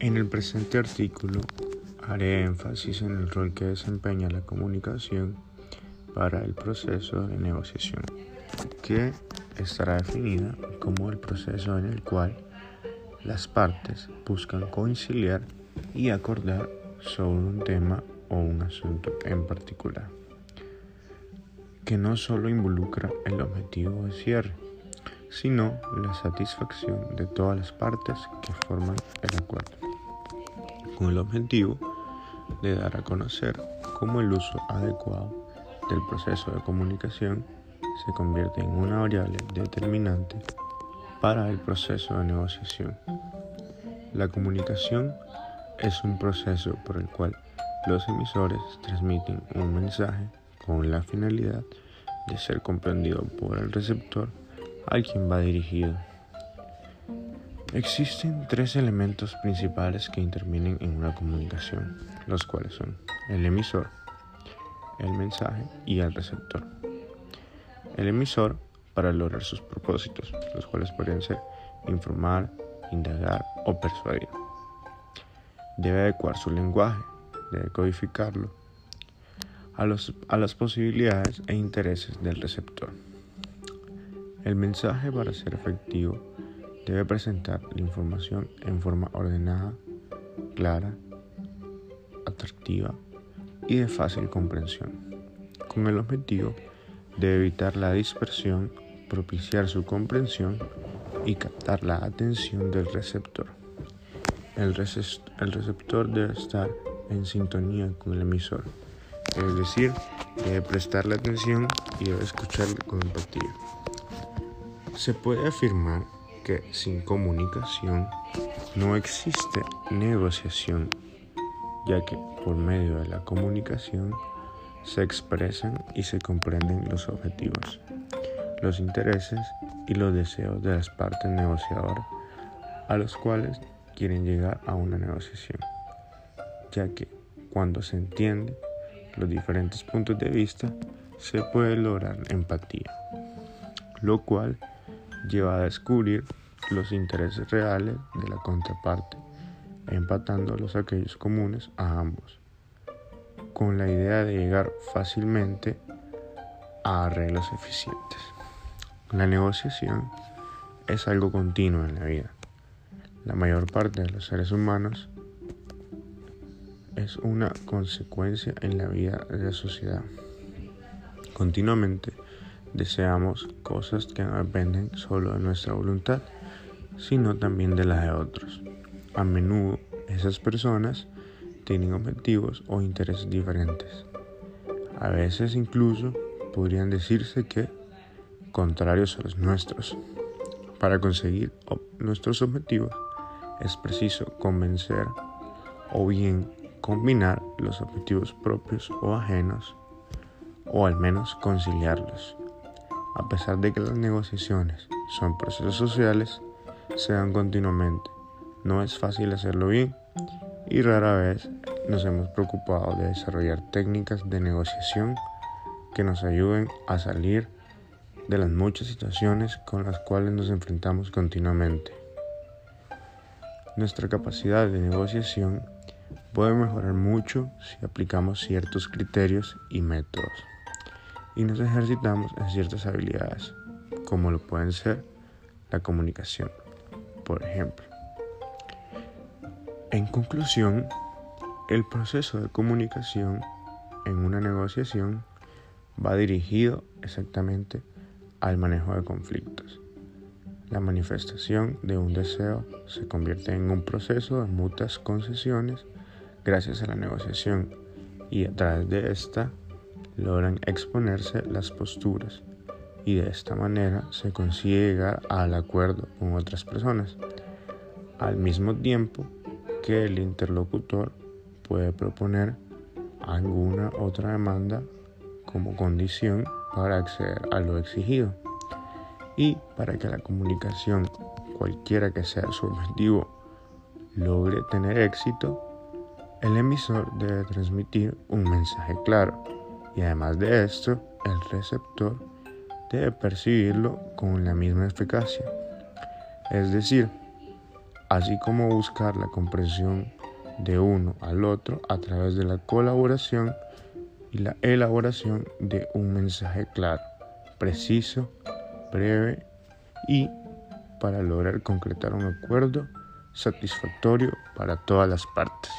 En el presente artículo haré énfasis en el rol que desempeña la comunicación para el proceso de negociación, que estará definida como el proceso en el cual las partes buscan conciliar y acordar sobre un tema o un asunto en particular, que no solo involucra el objetivo de cierre, sino la satisfacción de todas las partes que forman el acuerdo, con el objetivo de dar a conocer cómo el uso adecuado del proceso de comunicación se convierte en una variable determinante para el proceso de negociación. La comunicación es un proceso por el cual los emisores transmiten un mensaje con la finalidad de ser comprendido por el receptor al quien va dirigido. Existen tres elementos principales que intervienen en una comunicación, los cuales son el emisor, el mensaje y el receptor. El emisor para lograr sus propósitos, los cuales podrían ser informar, indagar o persuadir. Debe adecuar su lenguaje, debe codificarlo a, los, a las posibilidades e intereses del receptor. El mensaje para ser efectivo debe presentar la información en forma ordenada, clara, atractiva y de fácil comprensión, con el objetivo de evitar la dispersión, propiciar su comprensión y captar la atención del receptor. El, receptor debe estar en sintonía con el emisor, es decir, debe prestarle atención y debe escucharle con empatía. Se puede afirmar que sin comunicación no existe negociación, ya que por medio de la comunicación se expresan y se comprenden los objetivos, los intereses y los deseos de las partes negociadoras a los cuales quieren llegar a una negociación, ya que cuando se entiende los diferentes puntos de vista se puede lograr empatía, lo cual lleva a descubrir los intereses reales de la contraparte, empatando los aquellos comunes a ambos con la idea de llegar fácilmente a arreglos eficientes. La negociación es algo continuo en la vida. La mayor parte de los seres humanos es una consecuencia en la vida de la sociedad. Continuamente deseamos cosas que no dependen solo de nuestra voluntad, sino también de las de otros. A menudo esas personas tienen objetivos o intereses diferentes. A veces incluso podrían decirse que contrarios a los nuestros. Para conseguir nuestros objetivos es preciso convencer o bien combinar los objetivos propios o ajenos o al menos conciliarlos. A pesar de que las negociaciones son procesos sociales, se dan continuamente. No es fácil hacerlo bien y rara vez nos hemos preocupado de desarrollar técnicas de negociación que nos ayuden a salir de las muchas situaciones con las cuales nos enfrentamos continuamente. Nuestra capacidad de negociación puede mejorar mucho si aplicamos ciertos criterios y métodos y nos ejercitamos en ciertas habilidades, como lo pueden ser la comunicación, por ejemplo. En conclusión, el proceso de comunicación en una negociación va dirigido exactamente al manejo de conflictos. La manifestación de un deseo se convierte en un proceso de mutuas concesiones gracias a la negociación y a través de esta logran exponerse las posturas y de esta manera se consigue llegar al acuerdo con otras personas. Al mismo tiempo, que el interlocutor puede proponer alguna otra demanda como condición para acceder a lo exigido. Y para que la comunicación, cualquiera que sea su objetivo, logre tener éxito, el emisor debe transmitir un mensaje claro y además de esto, el receptor debe percibirlo con la misma eficacia. Es decir, así como buscar la comprensión de uno al otro a través de la colaboración y la elaboración de un mensaje claro, preciso, breve y para lograr concretar un acuerdo satisfactorio para todas las partes.